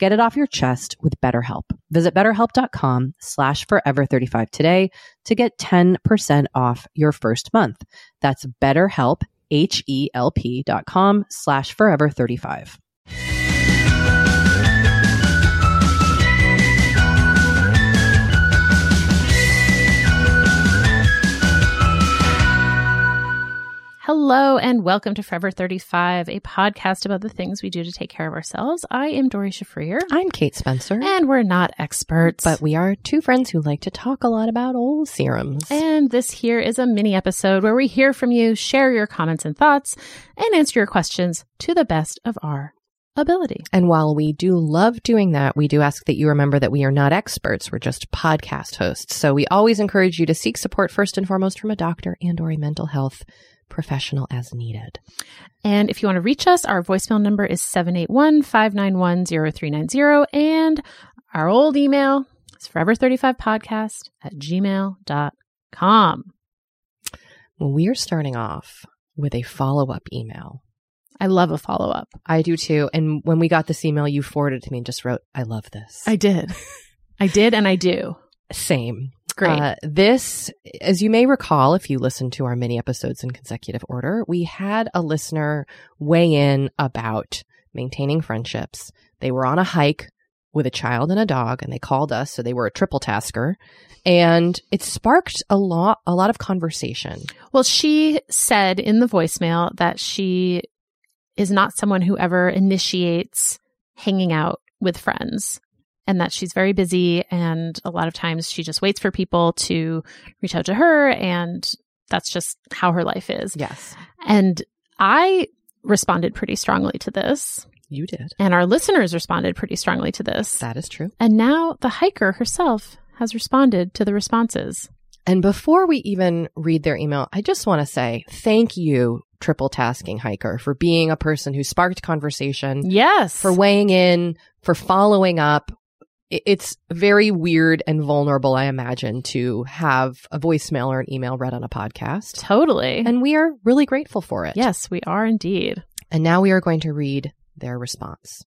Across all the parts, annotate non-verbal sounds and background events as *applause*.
Get it off your chest with BetterHelp. Visit betterhelp.com slash forever35 today to get 10% off your first month. That's betterhelp, H-E-L-P dot com slash forever35. Hello and welcome to Forever 35, a podcast about the things we do to take care of ourselves. I am Doree Shafrir, I'm Kate Spencer. and we're not experts. But we are two friends who like to talk a lot about old serums. and this here is a mini episode where we hear from you, share your comments and thoughts, and answer your questions to the best of our ability. And while we do love doing that, we do ask that you remember that we are not experts. We're just podcast hosts. So we always encourage you to seek support first and foremost from a doctor and or a mental health professional as needed. And if you want to reach us, our voicemail number is 781 591 0390. And our old email is forever35podcast at gmail.com. Well, we are starting off with a follow-up email. I love a follow up. I do too. And when we got this email, you forwarded to me and just wrote, I love this. I did. *laughs* I did, and I do. Same. Great. Uh, this, as you may recall, if you listen to our mini episodes in consecutive order, we had a listener weigh in about maintaining friendships. They were on a hike with a child and a dog and they called us. So they were a triple tasker and it sparked a lot, a lot of conversation. Well, she said in the voicemail that she is not someone who ever initiates hanging out with friends and that she's very busy and a lot of times she just waits for people to reach out to her and that's just how her life is. Yes. And I responded pretty strongly to this. You did. And our listeners responded pretty strongly to this. That is true. And now the hiker herself has responded to the responses. And before we even read their email, I just want to say thank you, triple tasking hiker, for being a person who sparked conversation. Yes. For weighing in, for following up. It's very weird and vulnerable, I imagine, to have a voicemail or an email read on a podcast. Totally. And we are really grateful for it. Yes, we are indeed. And now we are going to read their response.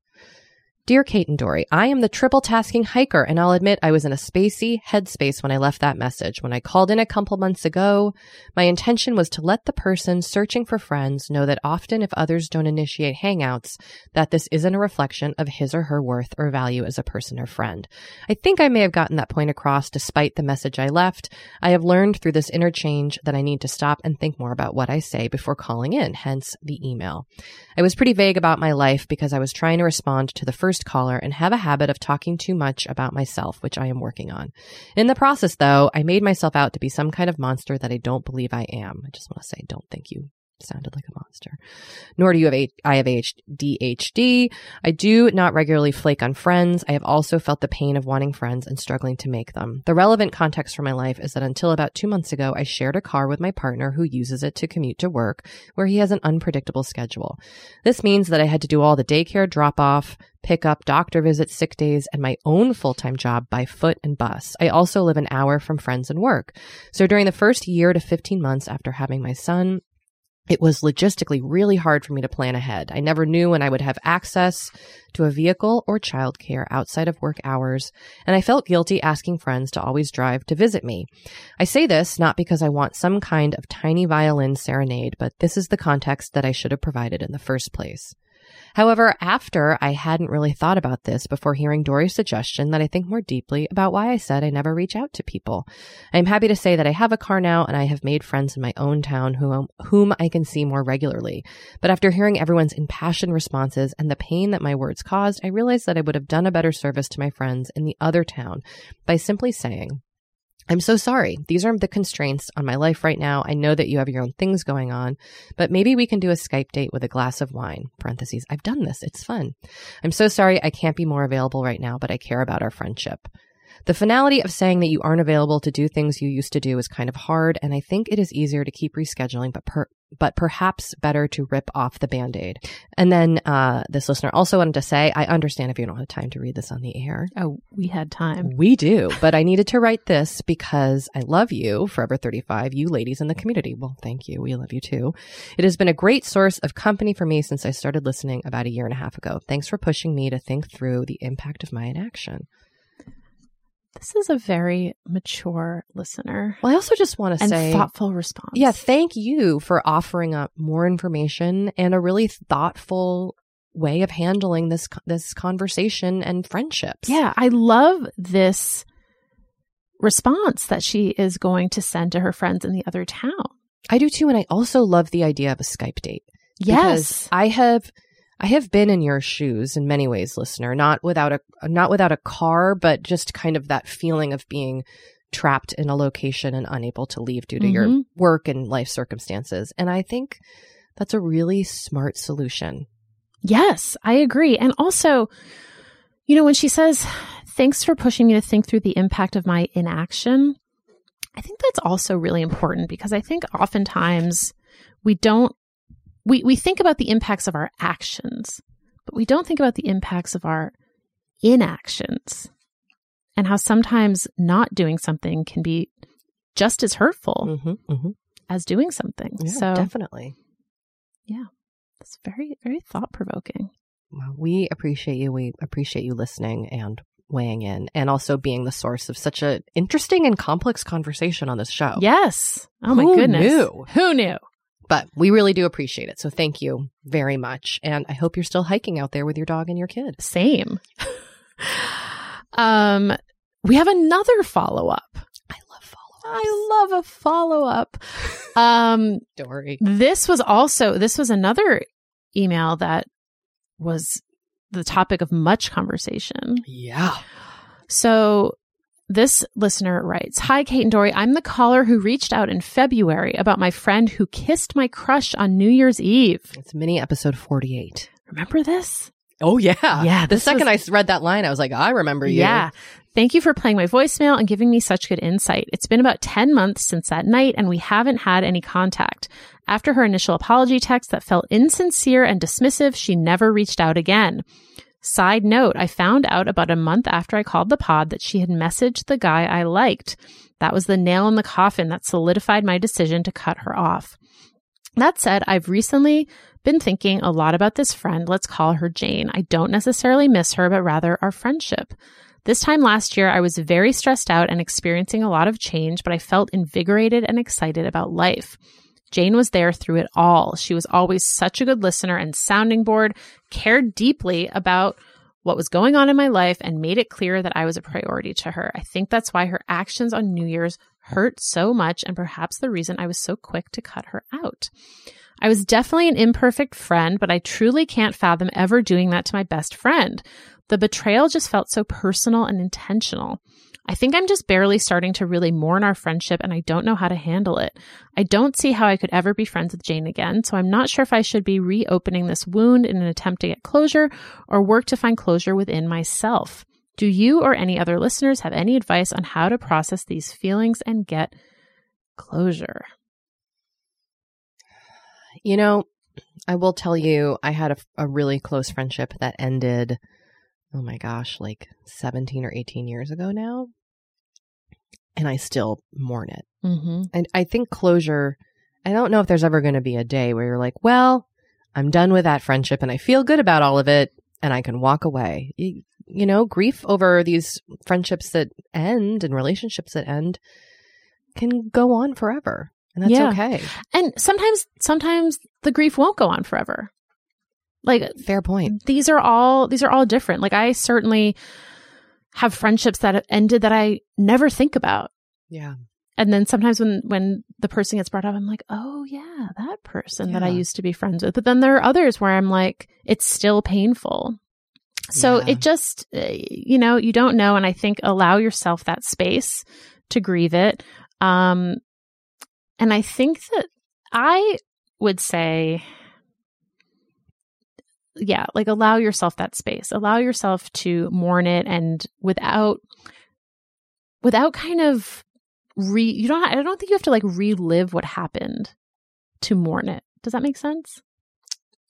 Dear Kate and Doree, I am the triple tasking hiker, and I'll admit I was in a spacey headspace when I left that message. When I called in a couple months ago, my intention was to let the person searching for friends know that often if others don't initiate hangouts, that this isn't a reflection of his or her worth or value as a person or friend. I think I may have gotten that point across despite the message I left. I have learned through this interchange that I need to stop and think more about what I say before calling in, hence the email. I was pretty vague about my life because I was trying to respond to the first first caller and have a habit of talking too much about myself, which I am working on. In the process, though, I made myself out to be some kind of monster that I don't believe I am. I just want to say, don't think you sounded like a monster. Nor do you have a, I have ADHD. I do not regularly flake on friends. I have also felt the pain of wanting friends and struggling to make them. The relevant context for my life is that until about two months ago, I shared a car with my partner who uses it to commute to work, where he has an unpredictable schedule. This means that I had to do all the daycare drop off, pick up doctor visits, sick days, and my own full-time job by foot and bus. I also live an hour from friends and work. So during the first year to 15 months after having my son, it was logistically really hard for me to plan ahead. I never knew when I would have access to a vehicle or childcare outside of work hours, and I felt guilty asking friends to always drive to visit me. I say this not because I want some kind of tiny violin serenade, but this is the context that I should have provided in the first place. However, after I hadn't really thought about this before hearing Doree's suggestion that I think more deeply about why I said I never reach out to people. I'm happy to say that I have a car now and I have made friends in my own town whom, um, whom I can see more regularly. But after hearing everyone's impassioned responses and the pain that my words caused, I realized that I would have done a better service to my friends in the other town by simply saying, I'm so sorry. These are the constraints on my life right now. I know that you have your own things going on, but maybe we can do a Skype date with a glass of wine. Parentheses. I've done this. It's fun. I'm so sorry I can't be more available right now, but I care about our friendship. The finality of saying that you aren't available to do things you used to do is kind of hard, and I think it is easier to keep rescheduling, but per- but perhaps better to rip off the band-aid. And then uh, this listener also wanted to say, I understand if you don't have time to read this on the air. Oh, we had time. We do, but I needed to write this because I love you, Forever 35, you ladies in the community. Well, thank you. We love you too. It has been a great source of company for me since I started listening about a year and a half ago. Thanks for pushing me to think through the impact of my inaction. This is a very mature listener. Well, I also just want to and say thoughtful response. Yeah, thank you for offering up more information and a really thoughtful way of handling this this conversation and friendships. Yeah, I love this response that she is going to send to her friends in the other town. I do too and I also love the idea of a Skype date. Yes. I have I have been in your shoes in many ways, listener, not without a not without a car, but just kind of that feeling of being trapped in a location and unable to leave due to mm-hmm. your work and life circumstances. And I think that's a really smart solution. Yes, I agree. And also, you know, when she says, thanks for pushing me to think through the impact of my inaction, I think that's also really important because I think oftentimes we don't we, we think about the impacts of our actions, but we don't think about the impacts of our inactions and how sometimes not doing something can be just as hurtful mm-hmm, mm-hmm. as doing something. Yeah, so definitely. Yeah. It's very, very thought provoking. Well, we appreciate you. We appreciate you listening and weighing in and also being the source of such an interesting and complex conversation on this show. Yes. Oh my goodness. Who goodness. Knew? Who knew? But we really do appreciate it. So thank you very much. And I hope you're still hiking out there with your dog and your kid. Same. *laughs* um, we have another follow up. I love follow I love a follow up. *laughs* Um, Doree. this was also this was another email that was the topic of much conversation. Yeah. So this listener writes, Hi, Kate and Doree. I'm the caller who reached out in February about my friend who kissed my crush on New Year's Eve. It's mini episode 48. Remember this? Oh, yeah. Yeah, The second was- I read that line, I was like, I remember you. Yeah. Thank you for playing my voicemail and giving me such good insight. It's been about 10 months since that night and we haven't had any contact. After her initial apology text that felt insincere and dismissive, she never reached out again. Side note, I found out about a month after I called the pod that she had messaged the guy I liked. That was the nail in the coffin that solidified my decision to cut her off. That said, I've recently been thinking a lot about this friend. Let's call her Jane. I don't necessarily miss her, but rather our friendship. This time last year, I was very stressed out and experiencing a lot of change, but I felt invigorated and excited about life. Jane was there through it all. She was always such a good listener and sounding board, cared deeply about what was going on in my life, and made it clear that I was a priority to her. I think that's why her actions on New Year's hurt so much, and perhaps the reason I was so quick to cut her out. I was definitely an imperfect friend, but I truly can't fathom ever doing that to my best friend. The betrayal just felt so personal and intentional. I think I'm just barely starting to really mourn our friendship and I don't know how to handle it. I don't see how I could ever be friends with Jane again, so I'm not sure if I should be reopening this wound in an attempt to get closure or work to find closure within myself. Do you or any other listeners have any advice on how to process these feelings and get closure? You know, I will tell you, I had a, a really close friendship that ended, oh my gosh, like 17 or 18 years ago now. And I still mourn it. Mm-hmm. And I think closure, I don't know if there's ever going to be a day where you're like, well, I'm done with that friendship and I feel good about all of it and I can walk away. You, you know, grief over these friendships that end and relationships that end can go on forever. And that's Yeah. okay. And sometimes, sometimes the grief won't go on forever. Like Fair point. these are all, these are all different. Like I certainly have friendships that have ended that I never think about. Yeah. And then sometimes when, when the person gets brought up, I'm like, oh yeah, that person that I used to be friends with. But then there are others where I'm like, it's still painful. So Yeah. it just, uh, you know, you don't know. And I think allow yourself that space to grieve it. Um, and I think that I would say, yeah, like allow yourself that space, allow yourself to mourn it and without, without kind of re, you don't, I don't think you have to like relive what happened to mourn it. Does that make sense?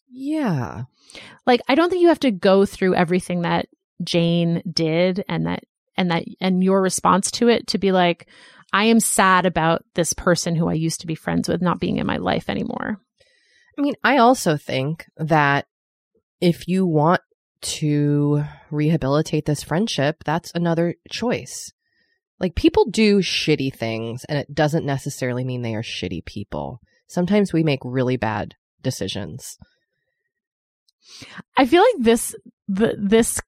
Yeah. like I don't think you have to go through everything that Jane did and that and that and your response to it to be like I am sad about this person who I used to be friends with not being in my life anymore. I mean, I also think that if you want to rehabilitate this friendship, that's another choice. Like people do shitty things and it doesn't necessarily mean they are shitty people. Sometimes we make really bad decisions. I feel like this the this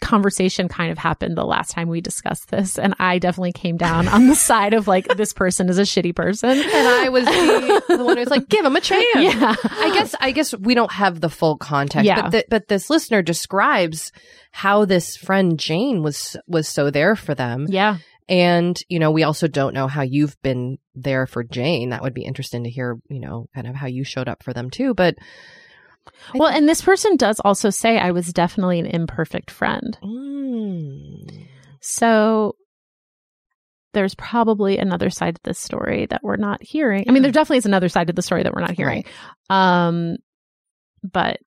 conversation kind of happened the last time we discussed this and I definitely came down on the *laughs* side of like this person is a shitty person And I was the, the one who's like, give him a chance. *laughs* yeah I guess I guess we don't have the full context, Yeah. but th- but this listener describes how this friend Jane was was so there for them, yeah and you know we also don't know how you've been there for Jane. That would be interesting to hear, you know, kind of how you showed up for them too. But I well and this person does also say I was definitely an imperfect friend Mm. So there's probably another side to this story that we're not hearing. I mean, there definitely is another side to the story that we're not hearing. Um, but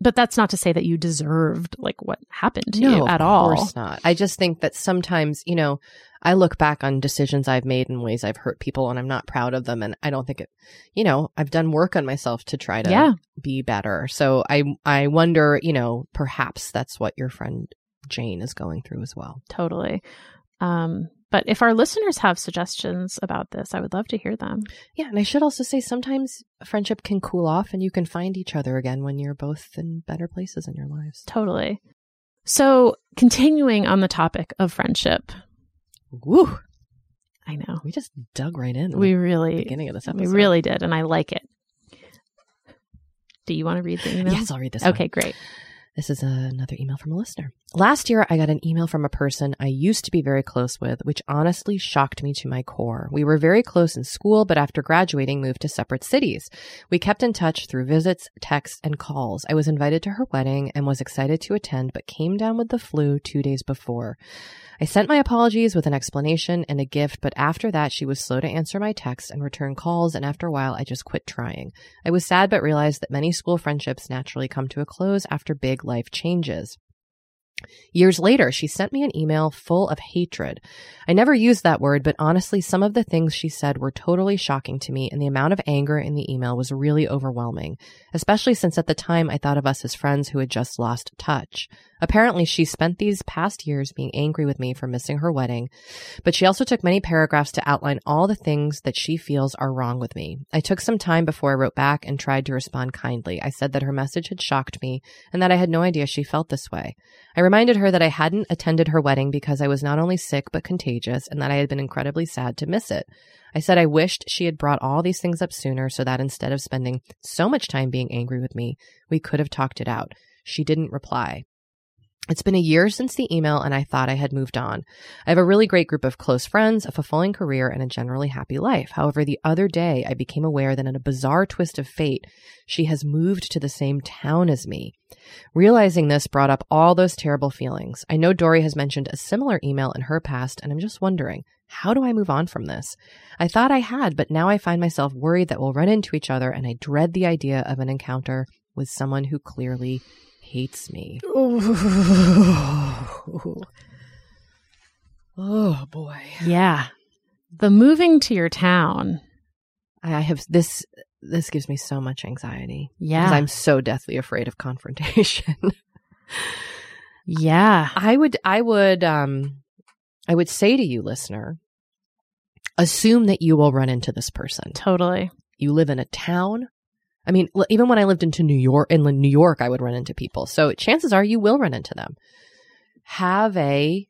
but that's not to say that you deserved like what happened to you at of all. course not. I just think that sometimes, you know, I look back on decisions I've made and ways I've hurt people and I'm not proud of them. And I don't think it, you know, I've done work on myself to try to Yeah. be better. So I, I wonder, you know, perhaps that's what your friend Jane is going through as well. Totally. Um, But if our listeners have suggestions about this, I would love to hear them. Yeah, and I should also say sometimes friendship can cool off and you can find each other again when you're both in better places in your lives. Totally. So, continuing on the topic of friendship. Woo! I know. We just dug right in. We really beginning of this episode. we really did and I like it. Do you want to read the email? Yes, I'll read this. one. Okay, great. This is another email from a listener. Last year, I got an email from a person I used to be very close with, which honestly shocked me to my core. We were very close in school, but after graduating, moved to separate cities. We kept in touch through visits, texts, and calls. I was invited to her wedding and was excited to attend, but came down with the flu two days before. I sent my apologies with an explanation and a gift, but after that, she was slow to answer my texts and return calls, and after a while, I just quit trying. I was sad, but realized that many school friendships naturally come to a close after big life changes. Years later, she sent me an email full of hatred. I never used that word, but honestly, some of the things she said were totally shocking to me, and the amount of anger in the email was really overwhelming, especially since at the time I thought of us as friends who had just lost touch. Apparently, she spent these past years being angry with me for missing her wedding, but she also took many paragraphs to outline all the things that she feels are wrong with me. I took some time before I wrote back and tried to respond kindly. I said that her message had shocked me and that I had no idea she felt this way. I reminded her that I hadn't attended her wedding because I was not only sick but contagious and that I had been incredibly sad to miss it. I said I wished she had brought all these things up sooner so that instead of spending so much time being angry with me, we could have talked it out. She didn't reply. It's been a year since the email, and I thought I had moved on. I have a really great group of close friends, a fulfilling career, and a generally happy life. However, the other day I became aware that in a bizarre twist of fate, she has moved to the same town as me. Realizing this brought up all those terrible feelings. I know Doree has mentioned a similar email in her past, and I'm just wondering, how do I move on from this? I thought I had, but now I find myself worried that we'll run into each other, and I dread the idea of an encounter with someone who clearly hates me. Oh boy. Yeah. The moving to your town. I have this this gives me so much anxiety. Yeah. Because I'm so deathly afraid of confrontation. *laughs* yeah. I would I would um I would say to you, listener, assume that you will run into this person. Totally. You live in a town. I mean, even when I lived into New York, in New York, I would run into people. So chances are you will run into them. Have a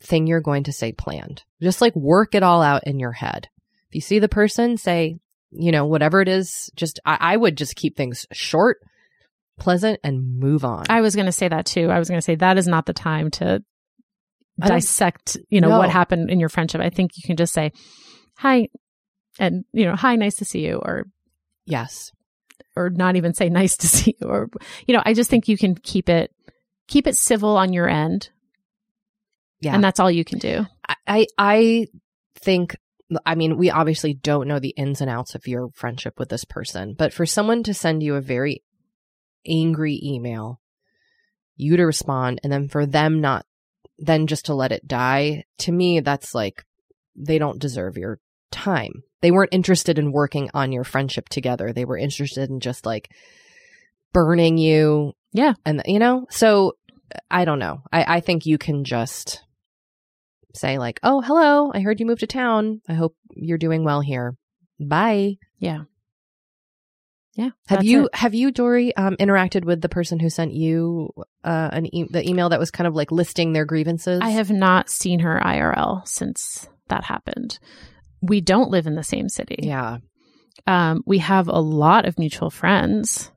thing you're going to say planned. Just like work it all out in your head. If you see the person, say, you know, whatever it is, just, I, I would just keep things short, pleasant, and move on. I was going to say that too. I was going to say that is not the time to dissect, you know, No. what happened in your friendship. I think you can just say, hi, and, you know, hi, nice to see you, or, yes. or not even say nice to see you, or, you know, I just think you can keep it, keep it civil on your end. Yeah. And that's all you can do. I, I I think I mean we obviously don't know the ins and outs of your friendship with this person, but for someone to send you a very angry email, you to respond and then for them not then just to let it die, to me that's like they don't deserve your time. They weren't interested in working on your friendship together. They were interested in just like burning you. Yeah. And you know, so I don't know. I, I think you can just say like, "Oh, hello! I heard you moved to town. I hope you're doing well here. Bye." Yeah. Yeah. Have you it. have you Doree um, interacted with the person who sent you uh, an e- the email that was kind of like listing their grievances? I have not seen her IRL since that happened. We don't live in the same city. Yeah. Um, we have a lot of mutual friends,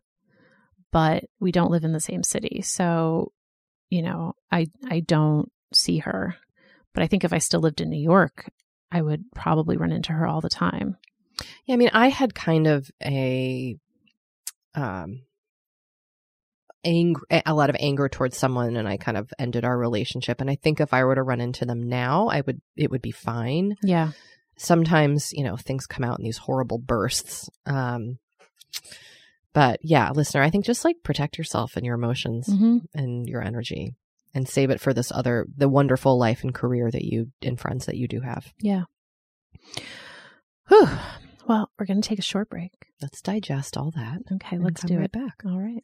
but we don't live in the same city. So, you know, I I don't see her. But I think if I still lived in New York, I would probably run into her all the time. Yeah, I mean, I had kind of a um anger a lot of anger towards someone and I kind of ended our relationship and I think if I were to run into them now, I would it would be fine. Yeah. Sometimes, you know, things come out in these horrible bursts. Um but yeah, listener, I think just like protect yourself and your emotions hmm and your energy and save it for this other the wonderful life and career that you and friends that you do have. Yeah. Whew. Well, we're going to take a short break. Let's digest all that. Okay, let's do right it. back. All right.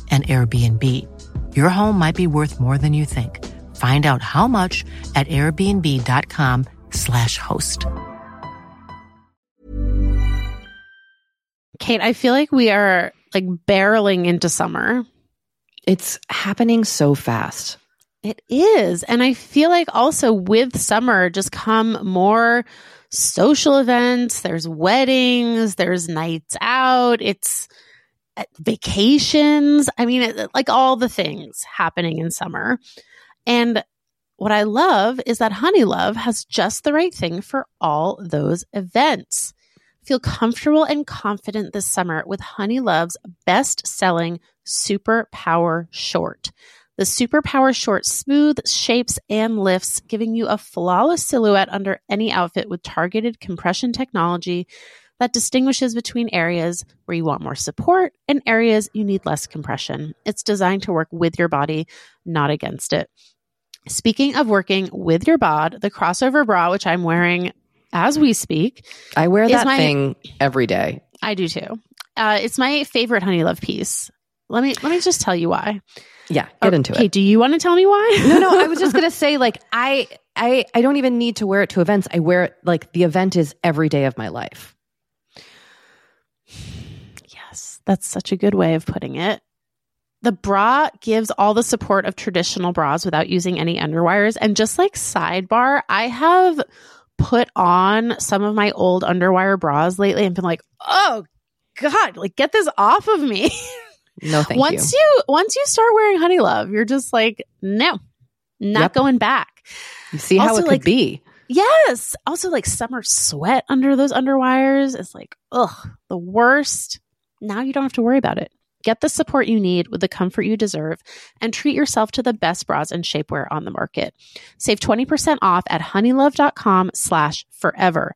an Airbnb. Your home might be worth more than you think. Find out how much at airbnb.com/slash host. Kate, I feel like we are like barreling into summer. It's happening so fast. It is. And I feel like also with summer just come more social events. There's weddings, there's nights out. It's vacations. I mean, like all the things happening in summer. And what I love is that Honeylove has just the right thing for all those events. Feel comfortable and confident this summer with Honeylove's best selling Super Power Short. The Super Power Short smooth shapes and lifts, giving you a flawless silhouette under any outfit with targeted compression technology that distinguishes between areas where you want more support and areas you need less compression. It's designed to work with your body, not against it. Speaking of working with your bod, the crossover bra, which I'm wearing as we speak, I wear that my, thing every day. I do too. Uh, it's my favorite Honeylove piece. Let me let me just tell you why. Yeah, get into okay, it. Okay, do you want to tell me why? no, no. I was just *laughs* gonna say, like, I, I, I don't even need to wear it to events. I wear it like the event is every day of my life. Yes, that's such a good way of putting it. The bra gives all the support of traditional bras without using any underwires. And just like sidebar, I have put on some of my old underwire bras lately and been like, oh God, like get this off of me. *laughs* No, thank once you. you. Once you start wearing Honeylove, you're just like, no, not yep. going back. You see how it could like, be. Yes. Also, like summer sweat under those underwires is like, ugh, the worst. Now you don't have to worry about it. Get the support you need with the comfort you deserve and treat yourself to the best bras and shapewear on the market. Save 20% off at honeylove.com slash forever.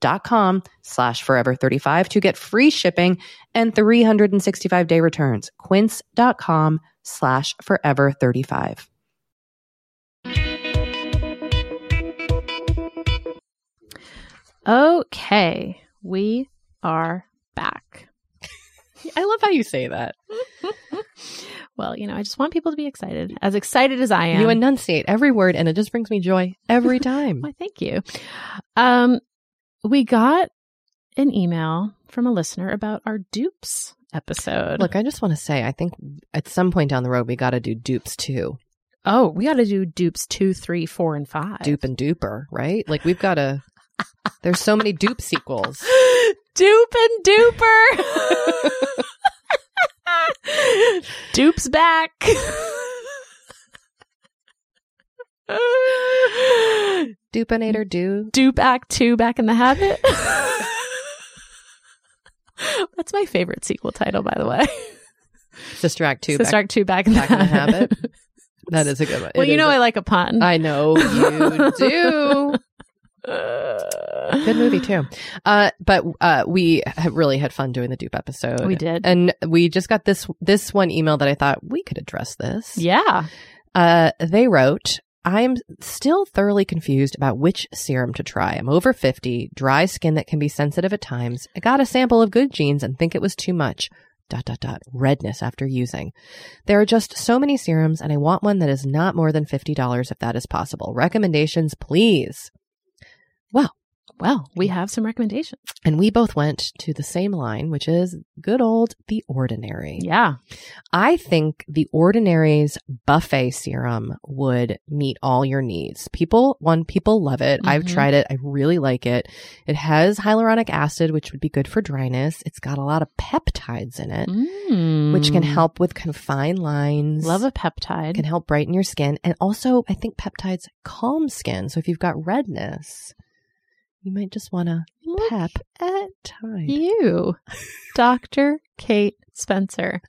dot com slash forever 35 to get free shipping and 365 day returns. Quince.com slash forever 35. Okay, we are back. I love how you say that. *laughs* Well, you know, I just want people to be excited, as excited as I am. You enunciate every word and it just brings me joy every *laughs* time. Why, thank you. Um, we got an email from a listener about our dupes episode. Look, I just want to say, I think at some point down the road, we got to do dupes too. oh, we got to do dupes two, three, four, and five. Dupe and duper, right? Like we've got to, *laughs* there's so many dupe sequels. *gasps* Dupe and duper. *laughs* *laughs* Dupe's back. Dupinator do. Dupe Act 2 Back in the Habit. *laughs* That's my favorite sequel title, by the way. Sister Act 2. Sister back, Act 2 Back in the in the Habit. *laughs* That is a good one. well, It you know a- I like a pun. I know you do. *laughs* Good movie too. Uh, but uh, we really had fun doing the dupe episode. We did. and we just got this this one email that I thought we could address this. Yeah. Uh, they wrote, I am still thoroughly confused about which serum to try. I'm over 50, dry skin that can be sensitive at times. I got a sample of good genes and think it was too much. Dot, dot, dot. Redness after using. There are just so many serums and I want one that is not more than $50 if that is possible. Recommendations, please. Well, we have some recommendations. And we both went to the same line, which is good old The Ordinary. Yeah. I think the Ordinary's buffet serum would meet all your needs. People, one, people love it. I've Mhm. tried it. I really like it. It has hyaluronic acid, which would be good for dryness. It's got a lot of peptides in it, which can Mm. help with confined lines. Love a peptide. Can help brighten your skin. And also, I think peptides calm skin. So if you've got redness, you might just want to pep at tide. you, Dr. Kate Spencer,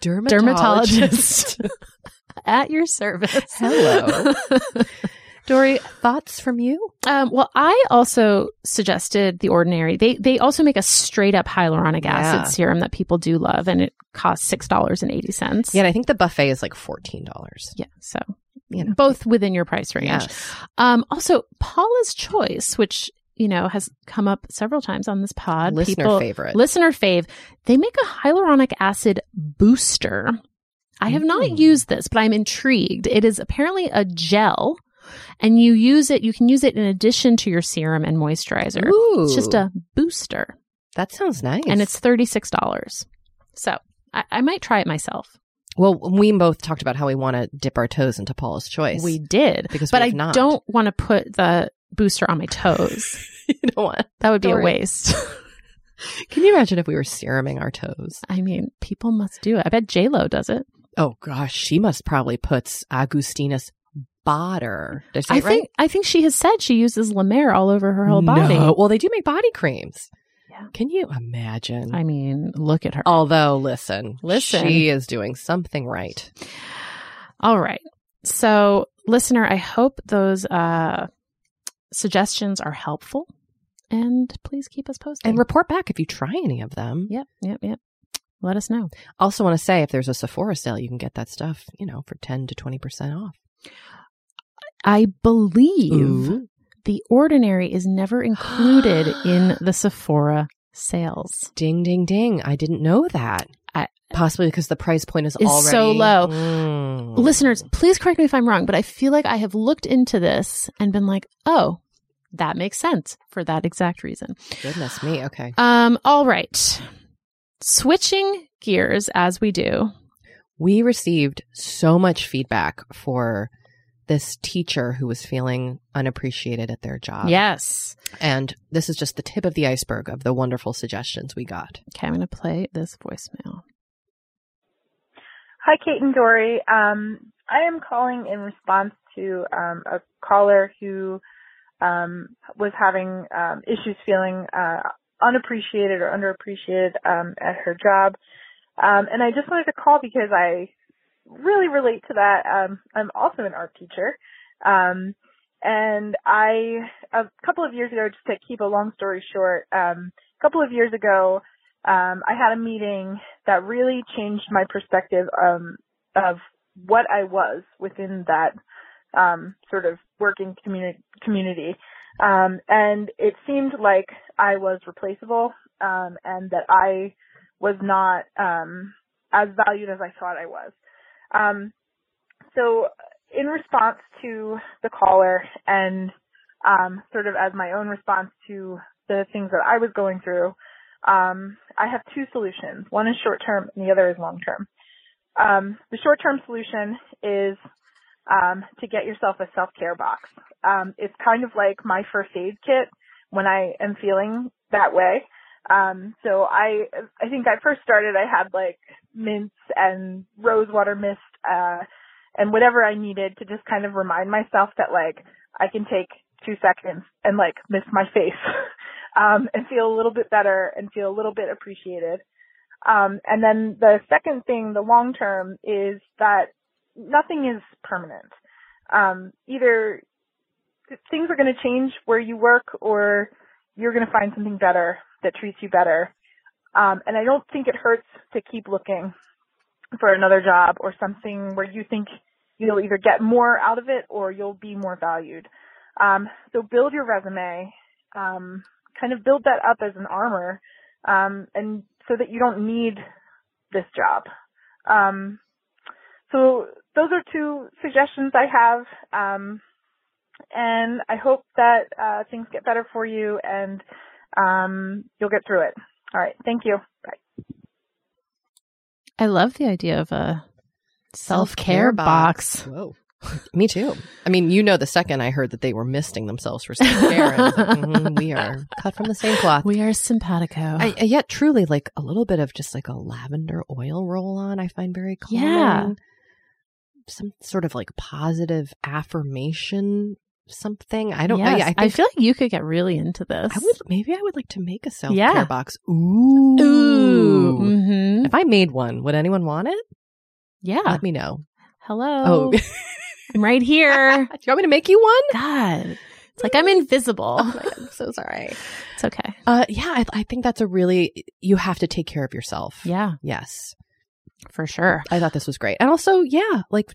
Dermatologist. dermatologist *laughs* at your service. Hello. *laughs* Doree, thoughts from you? Um, well, I also suggested the ordinary. They they also make a straight up hyaluronic acid Yeah. serum that people do love, and it costs six dollars and eighty cents. Yeah, and I think the buffet is like $14. yeah. So You know. both within your price range. Yes. Um, also, Paula's Choice, which you know, has come up several times on this pod. Listener People- favorite. Listener fave. They make a hyaluronic acid booster. I have not Mm. used this, but I'm intrigued. It is apparently a gel and you use it, you can use it in addition to your serum and moisturizer. It's just a booster that sounds nice. and it's $36. So I, I might try it myself. well, we both talked about how we want to dip our toes into Paula's choice. We did, because but we I not. don't want to put the booster on my toes. *laughs* you know what? That would be a Don't worry. waste. *laughs* Can you imagine if we were seruming our toes? I mean, people must do it. I bet J Lo does it. Oh gosh, she must probably puts Augustinus Bader. Did I I right? think I think she has said she uses La Mer all over her whole body. No. Well, they do make body creams. Yeah. Can you imagine? I mean, look at her. Although, listen, Listen. she is doing something right. All right. So, listener, I hope those uh, suggestions are helpful, and please keep us posted. And report back if you try any of them. yep, yep, yep. Let us know. Also, want to say if there's a Sephora sale, you can get that stuff, you know, for ten to twenty percent off. I believe Ooh. the ordinary is never included *gasps* in the Sephora sales. Ding, ding, ding! I didn't know that. I- Possibly because the price point is, Is already so low. Mm. Listeners, please correct me if I'm wrong, but I feel like I have looked into this and been like, oh, that makes sense for that exact reason. Goodness me. Okay. Um, all right. Switching gears as we do. we received so much feedback for this teacher who was feeling unappreciated at their job. yes. And this is just the tip of the iceberg of the wonderful suggestions we got. Okay, I'm going to play this voicemail. Hi, Kate and Doree. Um, I am calling in response to um, a caller who um, was having um, issues feeling uh, unappreciated or underappreciated um, at her job. Um, and I just wanted to call because I really relate to that. Um, I'm also an art teacher. Um, and I, a couple of years ago, just to keep a long story short, um, a couple of years ago, um, I had a meeting that really changed my perspective um, of what I was within that um, sort of working community. Um, and it seemed like I was replaceable um, and that I was not um, as valued as I thought I was. Um, so in response to the caller and um, sort of as my own response to the things that I was going through, um, I have two solutions. One is short term and the other is long term. Um, the short term solution is um, to get yourself a self care box. Um, it's kind of like my first aid kit when I am feeling that way. Um, so I, I think I first started, I had like mints and rosewater mist, uh, and whatever I needed to just kind of remind myself that like I can take two seconds and like mist my face, *laughs* um, and feel a little bit better and feel a little bit appreciated. Um, and then the second thing, the long term is that nothing is permanent. Um, either things are going to change where you work or you're going to find something better that treats you better. Um, and I don't think it hurts to keep looking for another job or something where you think you'll either get more out of it or you'll be more valued. Um, so build your resume, um, kind of build that up as an armor, um, and so that you don't need this job. Um, so those are two suggestions I have. Um, and I hope that uh, things get better for you and um, you'll get through it. All right. Thank you. Bye. I love the idea of a self care box. Whoa. *laughs* Me too. I mean, you know, the second I heard that they were misting themselves for self care, I was like, *laughs* mhm, we are cut from the same cloth. We are simpatico. I, I- yet, truly, like a little bit of just like a lavender oil roll on, I find very calming. Yeah. Some sort of like positive affirmation, something. I don't. Yes, I, I, I feel like you could get really into this. I would maybe I would like to make a self care Yeah. box. Ooh, Ooh. hmm If I made one, would anyone want it? Yeah. Let me know. Hello. Oh, *laughs* I'm right here. *laughs* do you want me to make you one? God. It's like I'm invisible. Oh my God, I'm so sorry. *laughs* It's okay. Uh, yeah, I, I think that's a really you have to take care of yourself. Yeah, Yes, for sure. I thought this was great, and also, yeah, like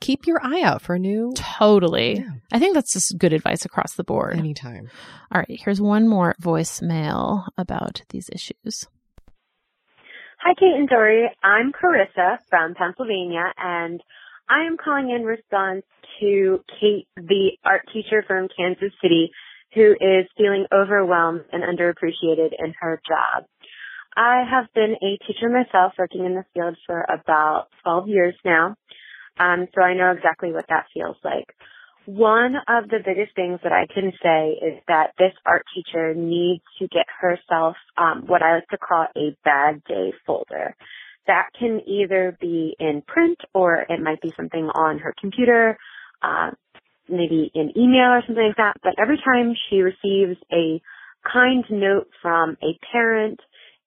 keep your eye out for a new Totally. Yeah. I think that's just good advice across the board. anytime. All right, here's one more voicemail about these issues. Hi, Kate and Doree. I'm Carissa from Pennsylvania, and I am calling in response to Kate, the art teacher from Kansas City, who is feeling overwhelmed and underappreciated in her job. I have been a teacher myself, working in the field for about 12 years now, um, so I know exactly what that feels like. One of the biggest things that I can say is that this art teacher needs to get herself um, what I like to call a bad day folder. That can either be in print or it might be something on her computer, uh, maybe in email or something like that. But every time she receives a kind note from a parent,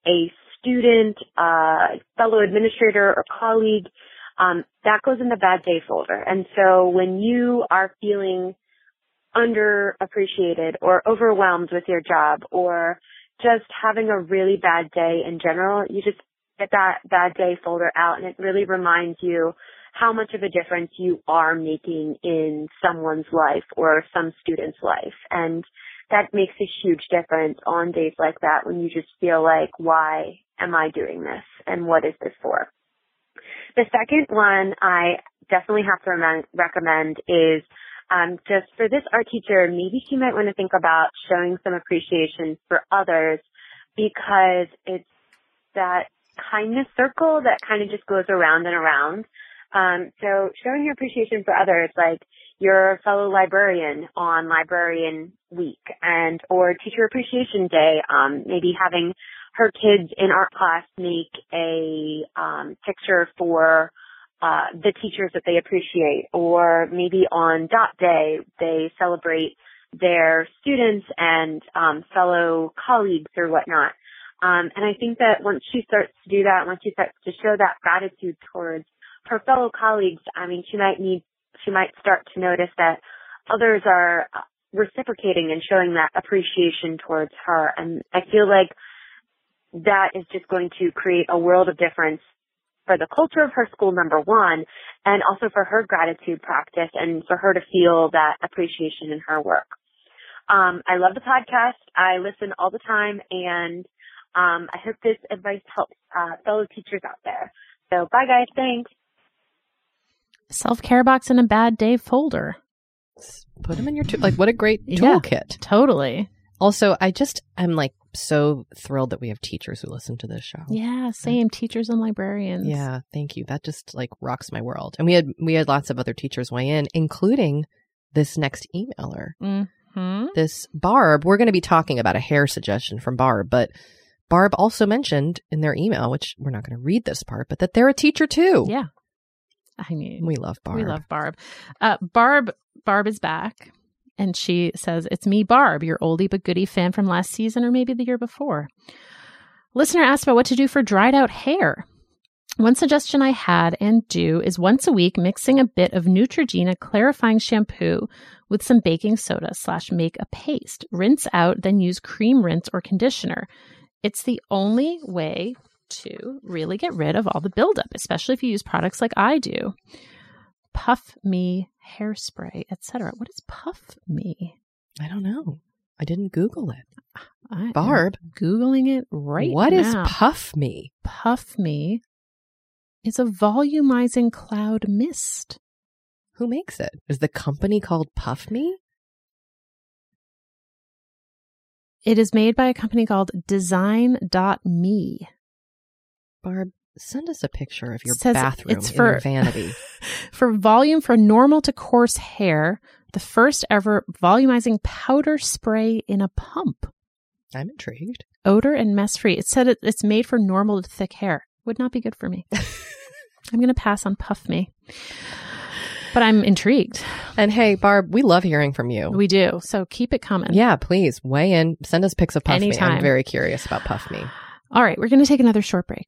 a student, a fellow administrator or colleague, um, that goes in the bad day folder. And so when you are feeling underappreciated or overwhelmed with your job or just having a really bad day in general, you just get that bad day folder out and it really reminds you how much of a difference you are making in someone's life or some student's life. And that makes a huge difference on days like that when you just feel like, why am I doing this? And what is this for? The second one I definitely have to recommend is um, just for this art teacher, maybe she might want to think about showing some appreciation for others because it's that kindness circle that kind of just goes around and around. Um, so showing your appreciation for others, like your fellow librarian on librarian week and or teacher appreciation day, um, maybe having her kids in art class make a um, picture for uh, the teachers that they appreciate, or maybe on Dot Day they celebrate their students and um, fellow colleagues or whatnot. Um, and I think that once she starts to do that, once she starts to show that gratitude towards her fellow colleagues, I mean, she might need, she might start to notice that others are reciprocating and showing that appreciation towards her. And I feel like that is just going to create a world of difference for the culture of her school, number one, and also for her gratitude practice and for her to feel that appreciation in her work. Um, I love the podcast. I listen all the time and um, I hope this advice helps uh, fellow teachers out there. So bye guys. Thanks. Self care box in a bad day folder. Put them in your tool. Like, what a great Yeah. toolkit. Totally. Also, I just I'm like so thrilled that we have teachers who listen to this show. Yeah, same. Teachers and librarians. Yeah, thank you. That just like rocks my world. And we had we had lots of other teachers weigh in, including this next emailer. Hmm? This Barb, we're going to be talking about a hair suggestion from Barb, but Barb also mentioned in their email, which we're not going to read this part, but that they're a teacher too. Yeah. I mean, We love Barb. We love Barb. Uh, Barb Barb is back, and she says, "It's me, Barb, your oldie but goodie fan from last season or maybe the year before." Listener asked about what to do for dried out hair. One suggestion I had and do is once a week mixing a bit of Neutrogena clarifying shampoo with some baking soda slash make a paste. Rinse out, then use cream rinse or conditioner. It's the only way to really get rid of all the buildup, especially if you use products like I do. Puff Me hairspray, etc. What is Puff Me? I don't know. I didn't Google it. I Barb, googling it right what is now. Puff Me? Puff Me is a volumizing cloud mist. Who makes it? Is the company called Puff Me? It is made by a company called Design.me. Barb, send us a picture of your bathroom it's for- vanity. *laughs* For volume for normal to coarse hair, the first ever volumizing powder spray in a pump. I'm intrigued. odor and mess free. It said it, it's made for normal to thick hair. Would not be good for me. *laughs* I'm going to pass on Puff Me. But I'm intrigued. And hey, Barb, we love hearing from you. We do. So keep it coming. yeah, please weigh in. Send us pics of Puff Me. Anytime. I'm very curious about Puff Me. All right. We're going to take another short break.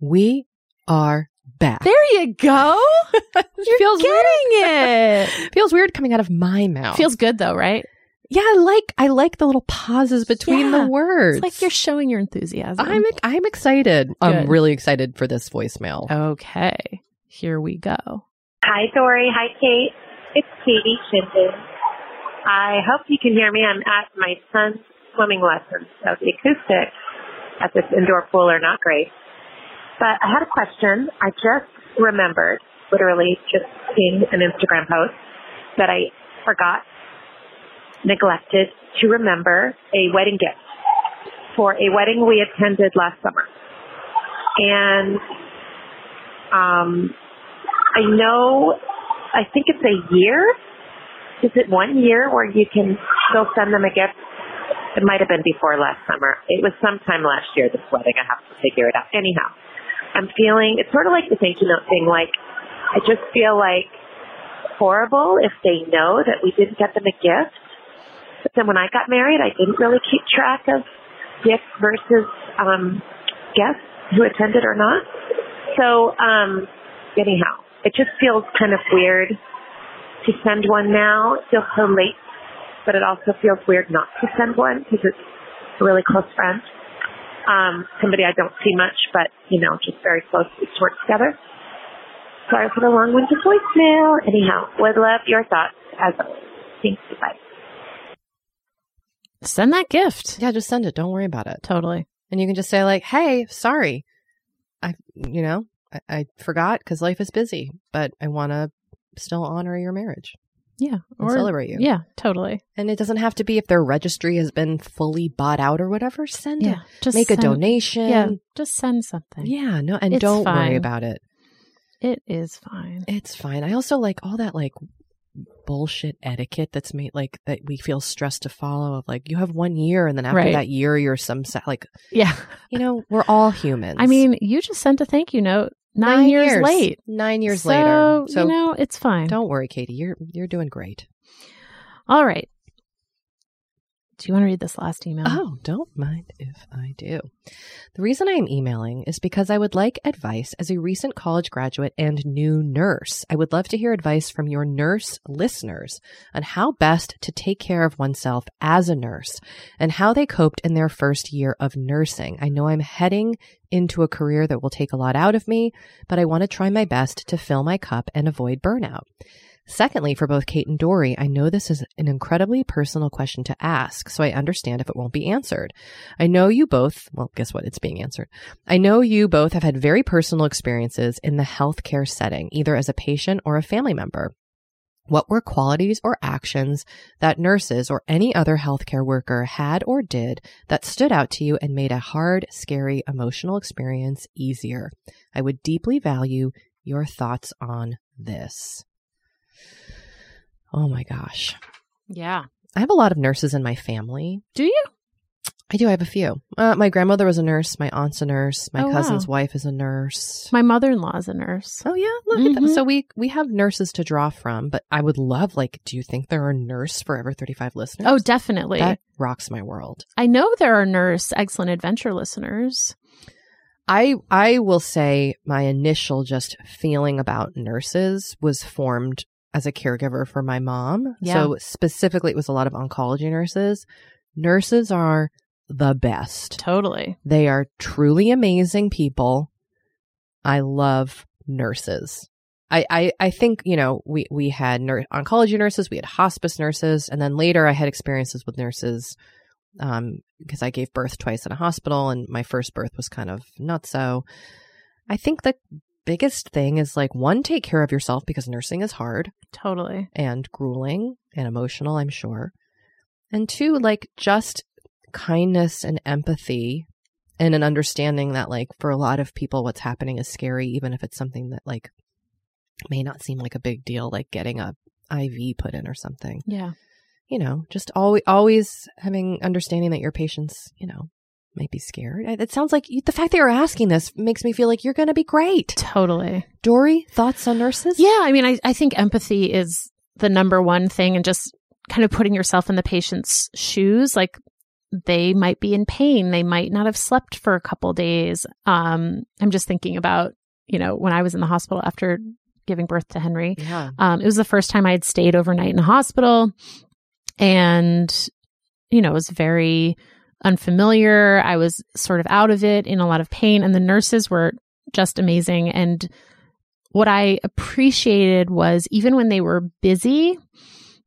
We are back. There you go. *laughs* You're feels getting it. *laughs* feels weird coming out of my mouth. Feels good though, right? yeah, I like I like the little pauses between Yeah. the words. It's like you're showing your enthusiasm. I'm I'm excited. I'm really excited for this voicemail. okay. Here we go. Hi, Doree. Hi, Kate. It's Katie Shinton. I hope you can hear me. I'm at my son's swimming lessons, so the acoustics at this indoor pool are not great. But I had a question. I just remembered, literally just seeing an Instagram post, that I forgot, neglected to remember a wedding gift for a wedding we attended last summer. And um, I know, I think it's a year. Is it one year where you can still send them a gift? It might have been before last summer. It was sometime last year, this wedding. I have to figure it out. Anyhow, I'm feeling, it's sort of like the thank you note thing. Like, I just feel like horrible if they know that we didn't get them a gift. But then when I got married, I didn't really keep track of gifts versus um, guests who attended or not. So, um, anyhow, it just feels kind of weird to send one now. It feels so late, but it also feels weird not to send one because it's a really close friend. Um, somebody I don't see much, but you know, just very close. We work together. Sorry for the long-winded voicemail. Anyhow, would love your thoughts as always. Thanks. Bye. Send that gift. Yeah, just send it. Don't worry about it. Totally. And you can just say like, "Hey, sorry, I, you know, I, I forgot because life is busy, but I want to still honor your marriage Yeah. and celebrate you." Yeah, totally. and it doesn't have to be if their registry has been fully bought out or whatever. Send Yeah. it. Just Make a donation. Yeah. Just send something. Yeah, no, and It's don't fine. worry about it. It is fine. It's fine. I also like all that like bullshit etiquette that's made like that we feel stressed to follow of like you have one year and then after Right. that year you're some sa- like Yeah. you know we're all humans. I mean, you just sent a thank you note nine, years, late. Nine years so, later. So you know, it's fine. don't worry, Katie. You're you're doing great. All right. Do you want to read this last email? Oh, don't mind if I do. The reason I am emailing is because I would like advice as a recent college graduate and new nurse. I would love to hear advice from your nurse listeners on how best to take care of oneself as a nurse and how they coped in their first year of nursing. I know I'm heading into a career that will take a lot out of me, but I want to try my best to fill my cup and avoid burnout. Secondly, for both Kate and Doree, I know this is an incredibly personal question to ask, so I understand if it won't be answered. I know you both, well, guess what? It's being answered. I know you both have had very personal experiences in the healthcare setting, either as a patient or a family member. What were qualities or actions that nurses or any other healthcare worker had or did that stood out to you and made a hard, scary, emotional experience easier? I would deeply value your thoughts on this. Oh my gosh. Yeah. I have a lot of nurses in my family. Do you? I do. I have a few. Uh, my grandmother was a nurse. My aunt's a nurse. My Oh, cousin's wow. wife is a nurse. My mother in law is a nurse. Oh yeah, look at that. So we we have nurses to draw from. But I would love, like, do you think there are nurse Forever Thirty Five listeners? Oh, definitely. that rocks my world. I know there are nurse excellent adventure listeners. I I will say my initial just feeling about nurses was formed as a caregiver for my mom. Yeah. So specifically, it was a lot of oncology nurses. Nurses are the best. Totally. They are truly amazing people. I love nurses. I, I, I think, you know, we, we had nur- oncology nurses, we had hospice nurses, and then later I had experiences with nurses um, because I gave birth twice in a hospital and my first birth was kind of not so. I think the biggest thing is like one, take care of yourself because nursing is hard Totally. and grueling and emotional, I'm sure. And two, like just kindness and empathy and an understanding that like for a lot of people what's happening is scary even if it's something that like may not seem like a big deal like getting a IV put in or something. Yeah. You know, just always always having understanding that your patients, you know, might be scared. It sounds like you, the fact that you're asking this makes me feel like you're going to be great. Totally. Doree, thoughts on nurses? Yeah. I mean, I, I think empathy is the number one thing and just kind of putting yourself in the patient's shoes. Like they might be in pain. They might not have slept for a couple days. Um, I'm just thinking about, you know, when I was in the hospital after giving birth to Henry. Yeah. Um, it was the first time I had stayed overnight in a hospital and, you know, it was very unfamiliar. I was sort of out of it in a lot of pain and the nurses were just amazing. And what I appreciated was even when they were busy,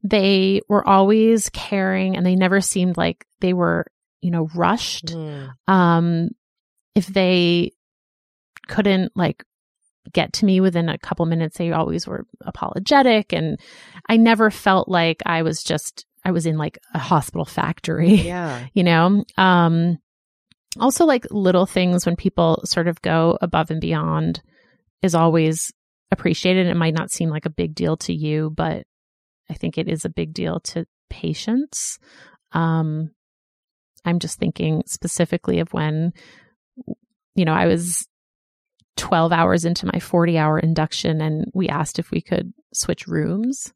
they were always caring and they never seemed like they were, you know, rushed Mm. um if they couldn't like get to me within a couple minutes they always were apologetic and i never felt like i was just i was in like a hospital factory *laughs* Yeah. you know? Um also like little things when people sort of go above and beyond is always appreciated. It might not seem like a big deal to you but i think it is a big deal to patients. Um i'm just thinking specifically of when you know i was 12 hours into my 40 hour induction and we asked if we could switch rooms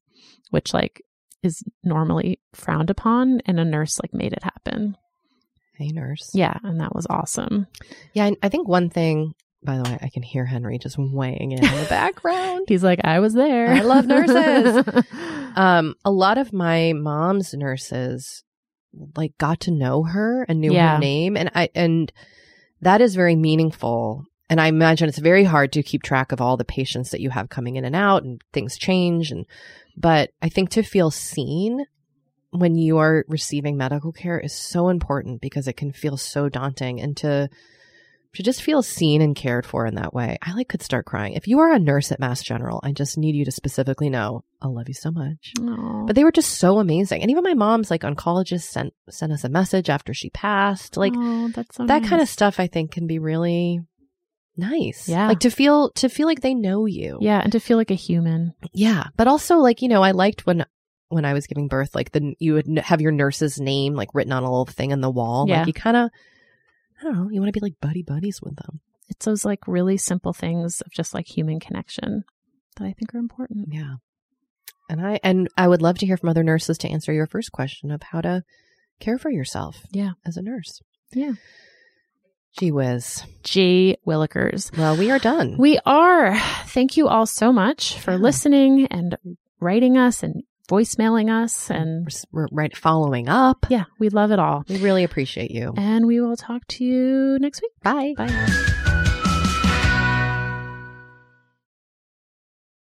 which like is normally frowned upon and a nurse like made it happen Hey, nurse. yeah, and that was awesome. Yeah, and I think one thing, by the way, I can hear Henry just weighing in in the background. *laughs* He's like, I was there. I love nurses. *laughs* Um, a lot of my mom's nurses like got to know her and knew Yeah. her name, and I and that is very meaningful. And I imagine it's very hard to keep track of all the patients that you have coming in and out, and things change. And but I think to feel seen when you are receiving medical care is so important because it can feel so daunting and to to just feel seen and cared for in that way. I like could start crying. If you are a nurse at Mass General, I just need you to specifically know I love you so much. Aw. But they were just so amazing. And even my mom's like oncologist sent sent us a message after she passed. Like that's so that kind of stuff I think can be really nice. Yeah. Like to feel to feel like they know you. yeah, and to feel like a human. Yeah, but also like you know, I liked when when I was giving birth, like the you would have your nurse's name like written on a little thing in the wall. Yeah. Like you kind of, I don't know, you want to be like buddy buddies with them. It's those like really simple things of just like human connection that I think are important. Yeah, and I and I would love to hear from other nurses to answer your first question of how to care for yourself Yeah. as a nurse. Yeah. Gee whiz. G Willikers. Well, we are done. We are. Thank you all so much for Yeah. listening and writing us and voicemailing us. And We're right following up. yeah, we love it all. We really appreciate you. And we will talk to you next week. Bye. Bye.